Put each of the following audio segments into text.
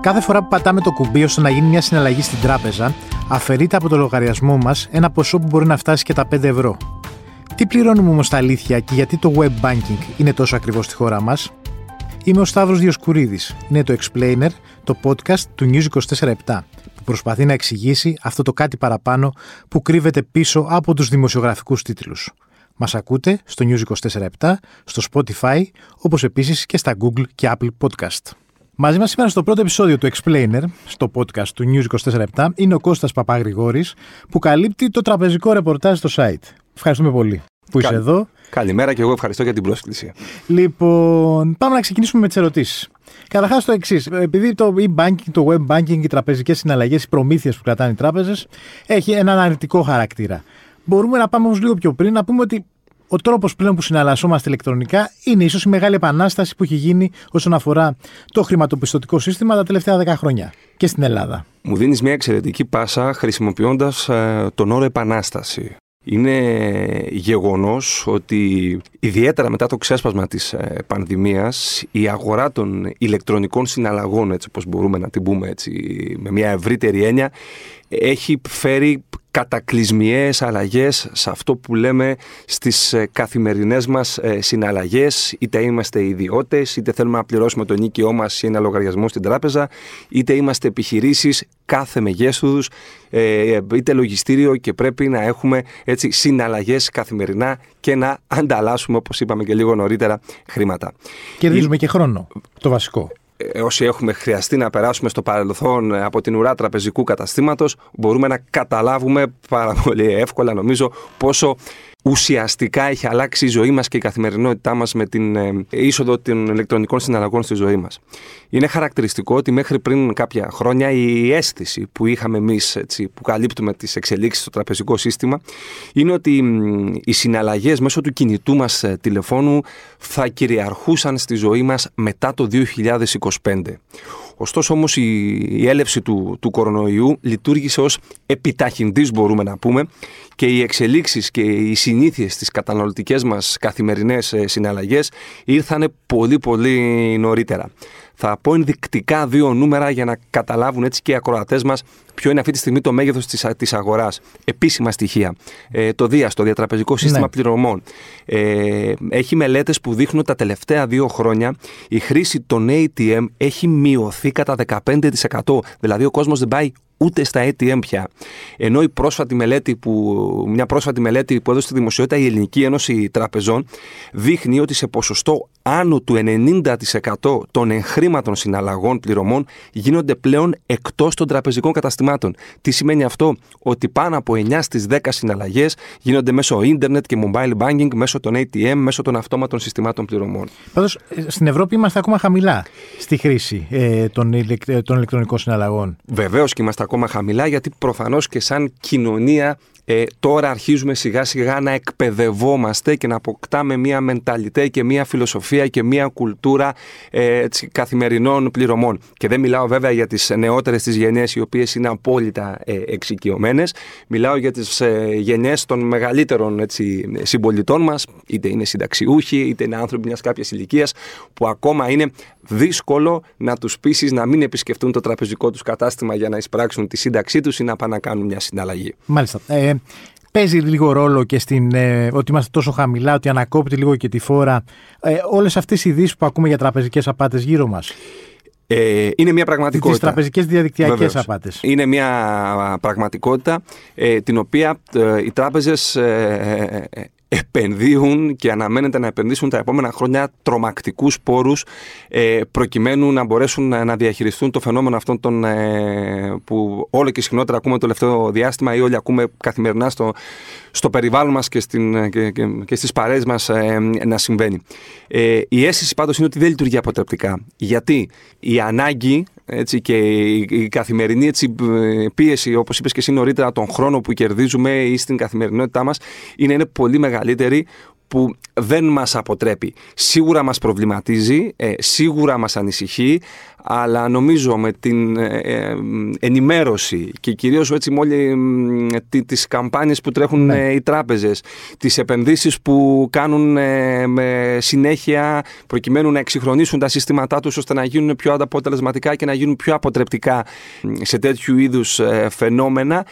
Κάθε φορά που πατάμε το κουμπί ώστε να γίνει μια συναλλαγή στην τράπεζα, αφαιρείται από το λογαριασμό μας ένα ποσό που μπορεί να φτάσει και τα 5 ευρώ. Τι πληρώνουμε όμως τα αλήθεια και γιατί το web banking είναι τόσο ακριβώς στη χώρα μας; Είμαι ο Σταύρος Διοσκουρίδης. Είναι το Explainer, το podcast του News 24 που προσπαθεί να εξηγήσει αυτό το κάτι παραπάνω που κρύβεται πίσω από τους δημοσιογραφικούς τίτλους. Μας ακούτε στο News 24 στο Spotify, όπως επίσης και στα Google και Apple Podcast. Μαζί μας σήμερα στο πρώτο επεισόδιο του Explainer, στο podcast του News 24 είναι ο Κώστας Παπαγρηγόρης, που καλύπτει το τραπεζικό ρεπορτάζ στο site. Ευχαριστούμε πολύ που είσαι εδώ. Καλημέρα και εγώ ευχαριστώ για την πρόσκληση. Λοιπόν, πάμε να ξεκινήσουμε με τις ερωτήσεις. Καταρχάς το εξής. Επειδή το e-banking, το web banking, οι τραπεζικές συναλλαγές, οι προμήθειες που κρατάνε οι τράπεζες έχει έναν αρνητικό χαρακτήρα. Μπορούμε να πάμε όμως λίγο πιο πριν να πούμε ότι ο τρόπος πλέον που συναλλασσόμαστε ηλεκτρονικά είναι ίσως η μεγάλη επανάσταση που έχει γίνει όσον αφορά το χρηματοπιστωτικό σύστημα τα τελευταία 10 χρόνια και στην Ελλάδα. Μου δίνεις μια εξαιρετική πάσα χρησιμοποιώντας ε, τον όρο επανάσταση. Είναι γεγονός ότι ιδιαίτερα μετά το ξέσπασμα της ε, πανδημίας η αγορά των ηλεκτρονικών συναλλαγών, έτσι όπως μπορούμε να την πούμε έτσι, με μια ευρύτερη έννοια, έχει φέρει κατακλυσμιαίες αλλαγές σε αυτό που λέμε στις ε, καθημερινές μας ε, συναλλαγές είτε είμαστε ιδιώτες, είτε θέλουμε να πληρώσουμε το νίκαιό μας ή ένα λογαριασμό στην τράπεζα είτε είμαστε επιχειρήσεις κάθε μεγέθους ε, είτε λογιστήριο και πρέπει να έχουμε έτσι συναλλαγές καθημερινά και να ανταλλάσσουμε όπως είπαμε και λίγο νωρίτερα χρήματα. Κερδίζουμε και χρόνο, το βασικό. Ε, όσοι έχουμε χρειαστεί να περάσουμε στο παρελθόν ε, από την ουρά τραπεζικού καταστήματος μπορούμε να καταλάβουμε πάρα πολύ εύκολα νομίζω πόσο ουσιαστικά έχει αλλάξει η ζωή μας και η καθημερινότητά μας με την ε, είσοδο των ηλεκτρονικών συναλλαγών στη ζωή μας. Είναι χαρακτηριστικό ότι μέχρι πριν κάποια χρόνια η αίσθηση που είχαμε εμείς έτσι, που καλύπτουμε τις εξελίξεις στο τραπεζικό σύστημα είναι ότι οι συναλλαγές μέσω του κινητού μας ε, τηλεφώνου θα κυριαρχούσαν στη ζωή μας μετά το 2025. Ωστόσο όμως η, έλευση του, του κορονοϊού λειτουργήσε ως επιταχυντής μπορούμε να πούμε και οι εξελίξεις και οι συνήθειες στις καταναλωτικές μας καθημερινές ε, συναλλαγές ήρθαν πολύ πολύ νωρίτερα. Θα πω ενδεικτικά δύο νούμερα για να καταλάβουν έτσι και οι ακροατές μας ποιο είναι αυτή τη στιγμή το μέγεθος της αγοράς. Επίσημα στοιχεία. Ε, το ΔΙΑ, το Διατραπεζικό Σύστημα ναι. Πληρωμών, ε, έχει μελέτες που δείχνουν ότι τα τελευταία δύο χρόνια η χρήση των ATM έχει μειωθεί κατά 15%. Δηλαδή ο κόσμος δεν πάει ούτε στα ATM πια. Ενώ η πρόσφατη μελέτη που, μια πρόσφατη μελέτη που έδωσε στη δημοσιότητα η Ελληνική Ένωση Τραπεζών δείχνει ότι σε ποσοστό άνω του 90% των εγχρήματων συναλλαγών πληρωμών γίνονται πλέον εκτός των τραπεζικών καταστημάτων. Τι σημαίνει αυτό; Ότι πάνω από 9 στις 10 συναλλαγές γίνονται μέσω ίντερνετ και mobile banking, μέσω των ATM, μέσω των αυτόματων συστημάτων πληρωμών. Πάντως, στην Ευρώπη είμαστε ακόμα χαμηλά στη χρήση ε, των, των ηλεκτρονικών συναλλαγών. Βεβαίως και είμαστε ακόμα χαμηλά γιατί προφανώς και σαν κοινωνία ε, τώρα αρχίζουμε σιγά σιγά να εκπαιδευόμαστε και να αποκτάμε μια μενταλιτέ και μια φιλοσοφία και μια κουλτούρα ε, καθημερινών πληρωμών. Και δεν μιλάω βέβαια για τις νεότερες τις γενιές οι οποίες είναι απόλυτα ε, εξοικειωμένες. Μιλάω για τις ε, γενιές των μεγαλύτερων έτσι, συμπολιτών μας, είτε είναι συνταξιούχοι, είτε είναι άνθρωποι μιας κάποιας ηλικίας, που ακόμα είναι δύσκολο να τους πείσει να μην επισκεφτούν το τραπεζικό τους κατάστημα για να εισπράξουν τη σύνταξή τους ή να πάνε να κάνουν μια συναλλαγή. Μάλιστα. Ε, παίζει λίγο ρόλο και στην, ε, ότι είμαστε τόσο χαμηλά, ότι ανακόπτει λίγο και τη φόρα. Ε, όλες αυτές οι ειδήσεις που ακούμε για τραπεζικές απάτες γύρω μας. Ε, είναι μια πραγματικότητα. Τις τραπεζικές διαδικτυακές απάτες. Είναι μια πραγματικότητα ε, την οποία ε, οι τράπεζες ε, επενδύουν και αναμένεται να επενδύσουν τα επόμενα χρόνια τρομακτικούς πόρους ε, προκειμένου να μπορέσουν να διαχειριστούν το φαινόμενο αυτόν τον, ε, που όλο και συχνότερα ακούμε το τελευταίο διάστημα ή όλοι ακούμε καθημερινά στο, στο περιβάλλον μας και, στην, και, και, και στις παρέες μας ε, να συμβαίνει. Ε, η αίσθηση πάντως είναι ότι δεν λειτουργεί αποτρεπτικά. Γιατί η ανάγκη έτσι, και η, καθημερινή έτσι, πίεση, όπως είπες και εσύ νωρίτερα, τον χρόνο που κερδίζουμε ή στην καθημερινότητά μας, είναι, είναι πολύ μεγαλύτερη που δεν μας αποτρέπει. Σίγουρα μας προβληματίζει, ε, σίγουρα μας ανησυχεί, αλλά νομίζω με την ε, ε, ενημέρωση και κυρίως έτσι με όλες τις καμπάνιες που τρέχουν ναι. οι τράπεζες, τις επενδύσεις που κάνουν με συνέχεια προκειμένου να εξυγχρονίσουν τα συστήματά τους ώστε να γίνουν πιο αποτελεσματικά και να γίνουν πιο αποτρεπτικά σε τέτοιου είδους φαινόμενα,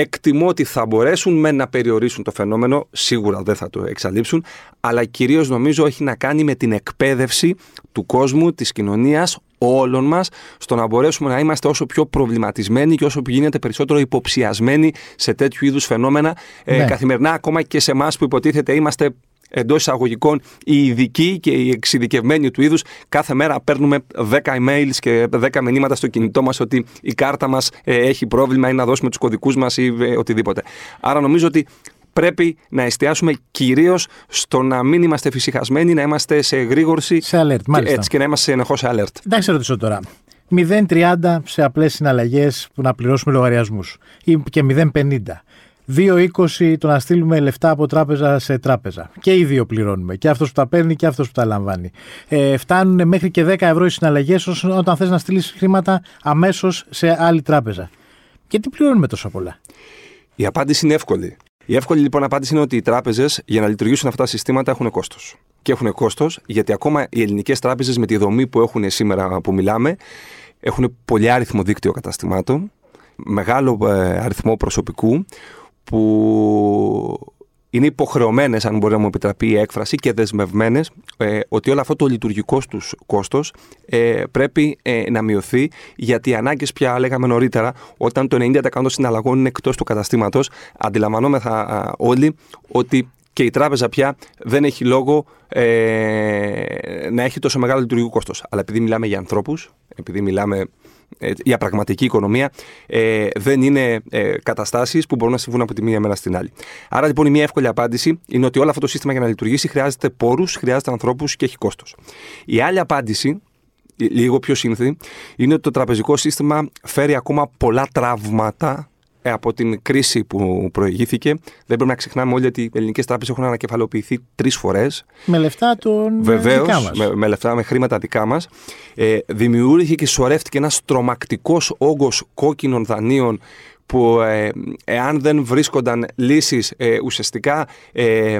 εκτιμώ ότι θα μπορέσουν με να περιορίσουν το φαινόμενο, σίγουρα δεν θα το εξαλείψουν, αλλά κυρίως νομίζω έχει να κάνει με την εκπαίδευση του κόσμου, της κοινωνίας, όλων μας, στο να μπορέσουμε να είμαστε όσο πιο προβληματισμένοι και όσο γίνεται περισσότερο υποψιασμένοι σε τέτοιου είδους φαινόμενα ε, ναι. καθημερινά, ακόμα και σε εμάς που υποτίθεται είμαστε εντός εισαγωγικών οι ειδικοί και οι εξειδικευμένοι του είδους, κάθε μέρα παίρνουμε 10 emails και 10 μηνύματα στο κινητό μας ότι η κάρτα μας ε, έχει πρόβλημα ή να δώσουμε τους κωδικούς μας ή ε, οτιδήποτε. Άρα νομίζω ότι πρέπει να εστιάσουμε κυρίως στο να μην είμαστε φυσικασμένοι, να είμαστε σε εγρήγορση. Σε alert, μάλιστα. Έτσι, και να είμαστε συνεχώς σε alert. Εντάξει, ρωτήσω τώρα. 0,30 σε απλές συναλλαγές που να πληρώσουμε λογαριασμούς ή και 0,50. 2,20 το να στείλουμε λεφτά από τράπεζα σε τράπεζα. Και οι δύο πληρώνουμε. Και αυτός που τα παίρνει και αυτός που τα λαμβάνει. Ε, φτάνουν μέχρι και 10 ευρώ οι συναλλαγές όταν θες να στείλεις χρήματα αμέσως σε άλλη τράπεζα. Και τι πληρώνουμε τόσο πολλά; Η απάντηση είναι εύκολη. Η εύκολη λοιπόν απάντηση είναι ότι οι τράπεζες για να λειτουργήσουν αυτά τα συστήματα έχουν κόστος. Και έχουν κόστος γιατί ακόμα οι ελληνικές τράπεζες με τη δομή που έχουν σήμερα που μιλάμε έχουν πολύ άριθμο δίκτυο καταστημάτων, μεγάλο ε, αριθμό προσωπικού που είναι υποχρεωμένες, αν μπορεί να μου επιτραπεί η έκφραση, και δεσμευμένες ε, ότι όλο αυτό το λειτουργικό τους κόστος ε, πρέπει ε, να μειωθεί, γιατί οι ανάγκες πια, λέγαμε νωρίτερα, όταν το 90% των συναλλαγών είναι εκτός του καταστήματος, αντιλαμβανόμεθα όλοι ότι και η τράπεζα πια δεν έχει λόγο να έχει τόσο μεγάλο λειτουργικό κόστος. Αλλά επειδή μιλάμε για ανθρώπους, επειδή μιλάμε ε, η πραγματική οικονομία ε, δεν είναι ε, καταστάσεις που μπορούν να συμβούν από τη μία μέρα στην άλλη. Άρα λοιπόν η μία εύκολη απάντηση είναι ότι όλο αυτό το σύστημα για να λειτουργήσει χρειάζεται πόρους, χρειάζεται ανθρώπους και έχει κόστος. Η άλλη απάντηση λίγο πιο σύνθετη, είναι ότι το τραπεζικό σύστημα φέρει ακόμα πολλά τραύματα ε, από την κρίση που προηγήθηκε. Δεν πρέπει να ξεχνάμε όλοι ότι οι ελληνικές τράπεζες έχουν ανακεφαλοποιηθεί τρεις φορές. Με λεφτά των Βεβαίως, δικά μας. Με, με λεφτά, με χρήματα δικά μας. Ε, δημιούργησε και σωρεύτηκε ένας τρομακτικός όγκος κόκκινων δανείων που ε, εάν δεν βρίσκονταν λύσεις ε, ουσιαστικά ε,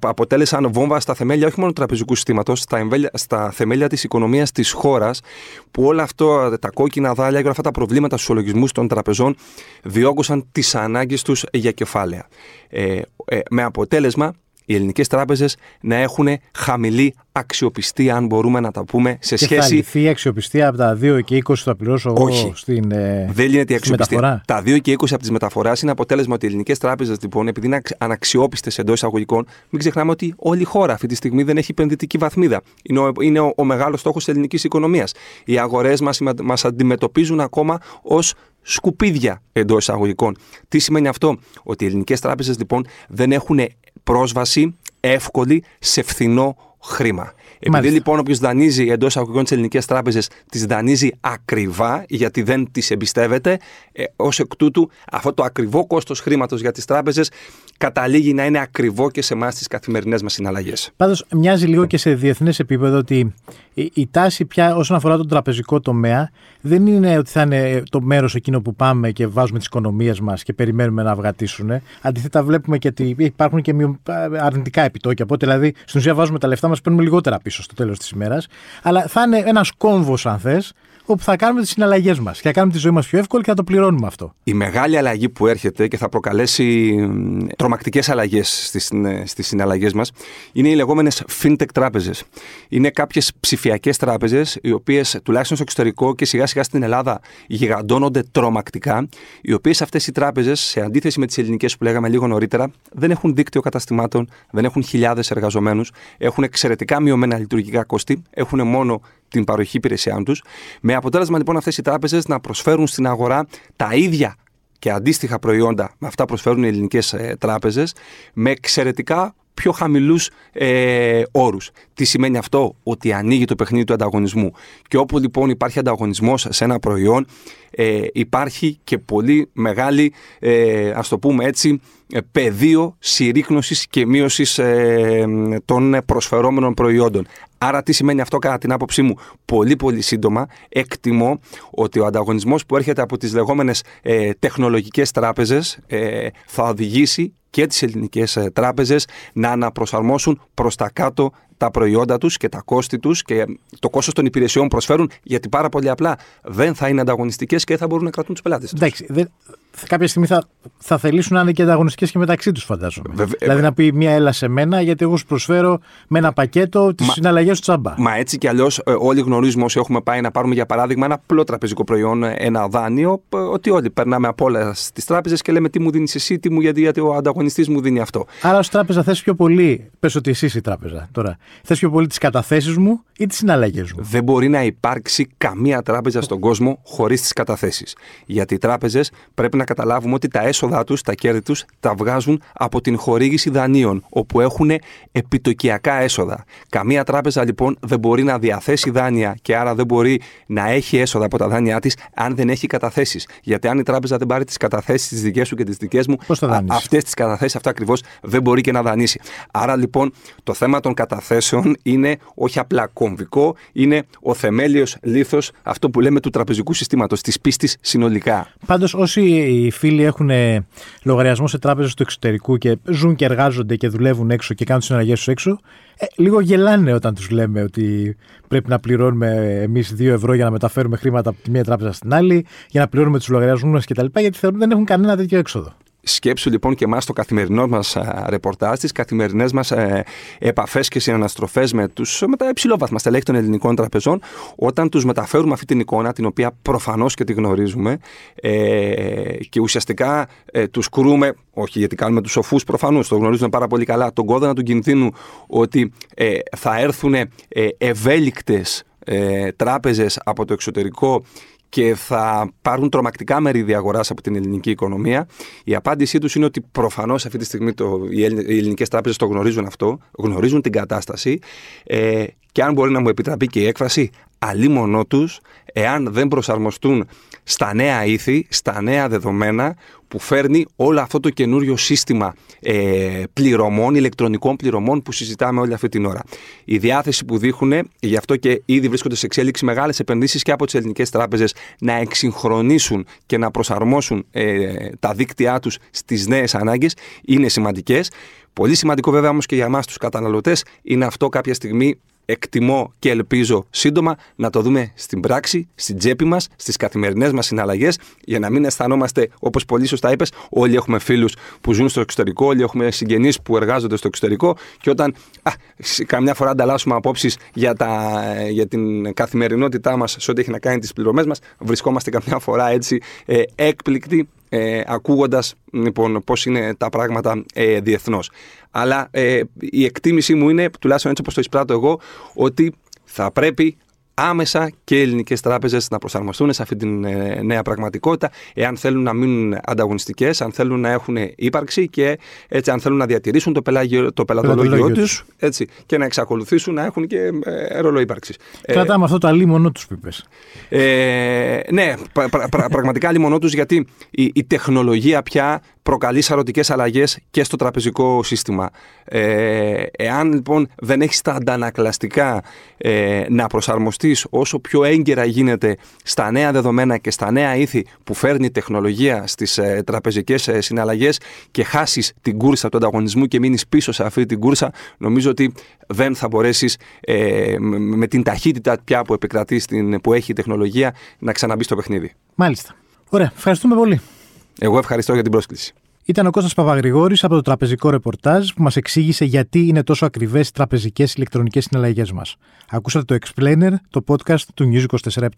αποτέλεσαν βόμβα στα θεμέλια όχι μόνο του τραπεζικού συστήματος, στα, στα θεμέλια της οικονομίας της χώρας που όλα αυτό τα κόκκινα δάλια και όλα αυτά τα προβλήματα στους ολογισμούς των τραπεζών διόγκωσαν τις ανάγκες τους για κεφάλαια. με αποτέλεσμα οι ελληνικές τράπεζες να έχουν χαμηλή αξιοπιστία, αν μπορούμε να τα πούμε, σε και σχέση. Θα η αξιοπιστία από τα 2 και 20 θα πληρώσω Όχι. εγώ στην. Ε, Δεν λύνεται η αξιοπιστία. μεταφορά. Τα 2 και 20 από τις μεταφοράς είναι αποτέλεσμα ότι οι ελληνικές τράπεζες, λοιπόν, επειδή είναι αναξιόπιστες εντός εισαγωγικών, μην ξεχνάμε ότι όλη η χώρα αυτή τη στιγμή δεν έχει επενδυτική βαθμίδα. Είναι ο, είναι ο, ο μεγάλος στόχος της ελληνικής οικονομίας. Οι αγορές μας αντιμετωπίζουν ακόμα ως σκουπίδια εντός εισαγωγικών. Τι σημαίνει αυτό, Ότι οι ελληνικές τράπεζες λοιπόν δεν έχουν πρόσβαση εύκολη σε φθηνό χρήμα. Επειδή Μάλιστα. λοιπόν όποιος δανείζει εντός αγωγικών τι ελληνικέ τράπεζε, τις δανείζει ακριβά γιατί δεν τις εμπιστεύεται, ε, ως εκ τούτου αυτό το ακριβό κόστος χρήματος για τις τράπεζες καταλήγει να είναι ακριβό και σε εμάς τις καθημερινές μας συναλλαγές. Πάντως, μοιάζει λίγο και σε διεθνές επίπεδο ότι η, η τάση πια όσον αφορά τον τραπεζικό τομέα δεν είναι ότι θα είναι το μέρος εκείνο που πάμε και βάζουμε τις οικονομίες μας και περιμένουμε να αυγατήσουν. Αντίθετα, βλέπουμε και ότι υπάρχουν και μειο- αρνητικά επιτόκια. Οπότε, δηλαδή, στην ουσία βάζουμε τα λεφτά μας, παίρνουμε λιγότερα πίσω στο τέλος της ημέρας. Αλλά θα είναι ένας κόμβος, αν θες, όπου θα κάνουμε τις συναλλαγές μας και θα κάνουμε τη ζωή μας πιο εύκολη και θα το πληρώνουμε αυτό. Η μεγάλη αλλαγή που έρχεται και θα προκαλέσει τρομακτικές αλλαγές στις στις συναλλαγές μας είναι οι λεγόμενες fintech τράπεζες. Είναι κάποιες ψηφιακές τράπεζες, οι οποίες τουλάχιστον στο εξωτερικό και σιγά σιγά στην Ελλάδα γιγαντώνονται τρομακτικά, οι οποίες αυτές οι τράπεζες, σε αντίθεση με τις ελληνικές που λέγαμε λίγο νωρίτερα, δεν έχουν δίκτυο καταστημάτων, δεν έχουν χιλιάδες εργαζομένους, έχουν εξαιρετικά μειωμένα λειτουργικά κόστη, έχουν μόνο την παροχή υπηρεσιών τους. Με αποτέλεσμα λοιπόν αυτές οι τράπεζες να προσφέρουν στην αγορά τα ίδια και αντίστοιχα προϊόντα με αυτά που προσφέρουν οι ελληνικές τράπεζες με εξαιρετικά πιο χαμηλούς ε, όρους. Τι σημαίνει αυτό, ότι ανοίγει το παιχνίδι του ανταγωνισμού. Και όπου λοιπόν υπάρχει ανταγωνισμός σε ένα προϊόν, ε, υπάρχει και πολύ μεγάλη, ε, ας το πούμε έτσι, ε, πεδίο συρρήκνωσης και μείωσης ε, των προσφερόμενων προϊόντων. Άρα τι σημαίνει αυτό κατά την άποψή μου; Πολύ πολύ σύντομα εκτιμώ ότι ο ανταγωνισμός που έρχεται από τις λεγόμενες ε, τεχνολογικές τράπεζες ε, θα οδηγήσει και τις ελληνικές ε, τράπεζες να αναπροσαρμόσουν προς τα κάτω τα προϊόντα τους και τα κόστη τους και το κόστος των υπηρεσιών που προσφέρουν γιατί πάρα πολύ απλά δεν θα είναι ανταγωνιστικές και θα μπορούν να κρατούν τους πελάτες τους. Εντάξει, κάποια στιγμή θα, θα θελήσουν να είναι και ανταγωνιστικές και μεταξύ τους, φαντάζομαι. δηλαδή να πει μία έλα σε μένα, γιατί εγώ σου προσφέρω με ένα πακέτο τις συναλλαγές του τσάμπα. Μα έτσι κι αλλιώς, ε, όλοι γνωρίζουμε όσοι έχουμε πάει να πάρουμε για παράδειγμα ένα απλό τραπεζικό προϊόν, ένα δάνειο, ότι όλοι περνάμε από όλα στις τράπεζες και λέμε τι μου δίνεις εσύ, τι μου γιατί, γιατί ο ανταγωνιστής μου δίνει αυτό. Άρα, ως τράπεζα θες πιο πολύ, πες ότι εσύ η τράπεζα τώρα, θες πιο πολύ τις καταθέσεις μου ή τις συναλλαγές μου; Δεν μπορεί να υπάρξει καμία τράπεζα στον κόσμο χωρίς τις καταθέσεις. Γιατί οι τράπεζες πρέπει να καταλάβουμε ότι τα έσοδά τους, τα κέρδη τους, τα βγάζουν από την χορήγηση δανείων, όπου έχουν επιτοκιακά έσοδα. Καμία τράπεζα λοιπόν δεν μπορεί να διαθέσει δάνεια και άρα δεν μπορεί να έχει έσοδα από τα δάνειά της αν δεν έχει καταθέσεις. Γιατί αν η τράπεζα δεν πάρει τις καταθέσεις τις δικές σου και τις δικές μου, αυτές τις καταθέσεις, αυτά ακριβώς δεν μπορεί και να δανείσει. Άρα λοιπόν το θέμα των καταθέσεων είναι όχι απλά κομβικό, είναι ο θεμέλιος λήθο αυτό που λέμε του τραπεζικού συστήματος, της πίστης συνολικά. Πάντως, όσοι οι φίλοι έχουν ε, λογαριασμό σε τράπεζες του εξωτερικού και ζουν και εργάζονται και δουλεύουν έξω και κάνουν τι συναλλαγές τους έξω, ε, λίγο γελάνε όταν τους λέμε ότι πρέπει να πληρώνουμε εμείς 2 ευρώ για να μεταφέρουμε χρήματα από τη μία τράπεζα στην άλλη, για να πληρώνουμε τους λογαριασμούς μας κτλ. Γιατί θεωρούν ότι δεν έχουν κανένα τέτοιο έξοδο. Σκέψου λοιπόν και εμάς το καθημερινό μας ρεπορτάζ, τι καθημερινές μας ε, επαφές και συναναστροφές με, τους, με τα υψηλόβαθμα στελέχη των ελληνικών τραπεζών, όταν τους μεταφέρουμε αυτή την εικόνα, την οποία προφανώς και τη γνωρίζουμε, ε, και ουσιαστικά ε, τους κρούμε, όχι γιατί κάνουμε τους σοφούς προφανώ, το γνωρίζουμε πάρα πολύ καλά, τον κόδωνα του κινδύνου ότι ε, θα έρθουν ε, ευέλικτες ε, τράπεζες από το εξωτερικό και θα πάρουν τρομακτικά μερίδια αγοράς από την ελληνική οικονομία. Η απάντησή τους είναι ότι προφανώς αυτή τη στιγμή το, οι ελληνικές τράπεζες το γνωρίζουν αυτό, γνωρίζουν την κατάσταση ε, και αν μπορεί να μου επιτραπεί και η έκφραση, αλίμονό τους, εάν δεν προσαρμοστούν στα νέα ήθη, στα νέα δεδομένα που φέρνει όλο αυτό το καινούριο σύστημα ε, πληρωμών, ηλεκτρονικών πληρωμών που συζητάμε όλη αυτή την ώρα. Η διάθεση που δείχνουν, γι' αυτό και ήδη βρίσκονται σε εξέλιξη μεγάλες επενδύσεις και από τις ελληνικές τράπεζες να εξυγχρονίσουν και να προσαρμόσουν ε, τα δίκτυά τους στις νέες ανάγκες, είναι σημαντικές. Πολύ σημαντικό βέβαια όμως και για εμάς τους καταναλωτές είναι αυτό κάποια στιγμή εκτιμώ και ελπίζω σύντομα να το δούμε στην πράξη, στην τσέπη μας, στις καθημερινές μας συναλλαγές, για να μην αισθανόμαστε, όπως πολύ σωστά είπες, όλοι έχουμε φίλους που ζουν στο εξωτερικό, όλοι έχουμε συγγενείς που εργάζονται στο εξωτερικό και όταν α, καμιά φορά ανταλλάσσουμε απόψεις για, για την καθημερινότητά μας σε ό,τι έχει να κάνει τις πληρωμές μας, βρισκόμαστε καμιά φορά έτσι ε, έκπληκτοι ε, ακούγοντας λοιπόν, πώς είναι τα πράγματα ε, διεθνώς. Αλλά ε, η εκτίμησή μου είναι, τουλάχιστον έτσι όπως το εισπράττω εγώ, ότι θα πρέπει άμεσα και οι ελληνικές τράπεζες να προσαρμοστούν σε αυτή τη ε, νέα πραγματικότητα, εάν θέλουν να μείνουν ανταγωνιστικές, αν θέλουν να έχουν ύπαρξη και έτσι αν θέλουν να διατηρήσουν το, πελάγιο, το πελατολόγιο τους και να εξακολουθήσουν να έχουν και ε, ρόλο ύπαρξης. Ε, Κρατάμε αυτό το αλίμονό τους, που Ε, ναι, πραγματικά αλίμονό τους γιατί η, η τεχνολογία πια προκαλείς σαρωτικέ αλλαγές και στο τραπεζικό σύστημα. Ε, εάν λοιπόν δεν έχεις τα αντανακλαστικά ε, να προσαρμοστείς όσο πιο έγκαιρα γίνεται στα νέα δεδομένα και στα νέα ήθη που φέρνει η τεχνολογία στις ε, τραπεζικές ε, συναλλαγές και χάσεις την κούρσα του ανταγωνισμού και μείνεις πίσω σε αυτή την κούρσα, νομίζω ότι δεν θα μπορέσεις ε, με την ταχύτητα πια που επικρατεί, στην, που έχει η τεχνολογία, να ξαναμπεί στο παιχνίδι. Μάλιστα. Ωραία. Ευχαριστούμε πολύ. Εγώ ευχαριστώ για την πρόσκληση. Ήταν ο Κώστας Παπαγρηγόρης από το τραπεζικό ρεπορτάζ που μας εξήγησε γιατί είναι τόσο ακριβές οι τραπεζικές ηλεκτρονικές συναλλαγές μας. Ακούσατε το Explainer, το podcast του News 24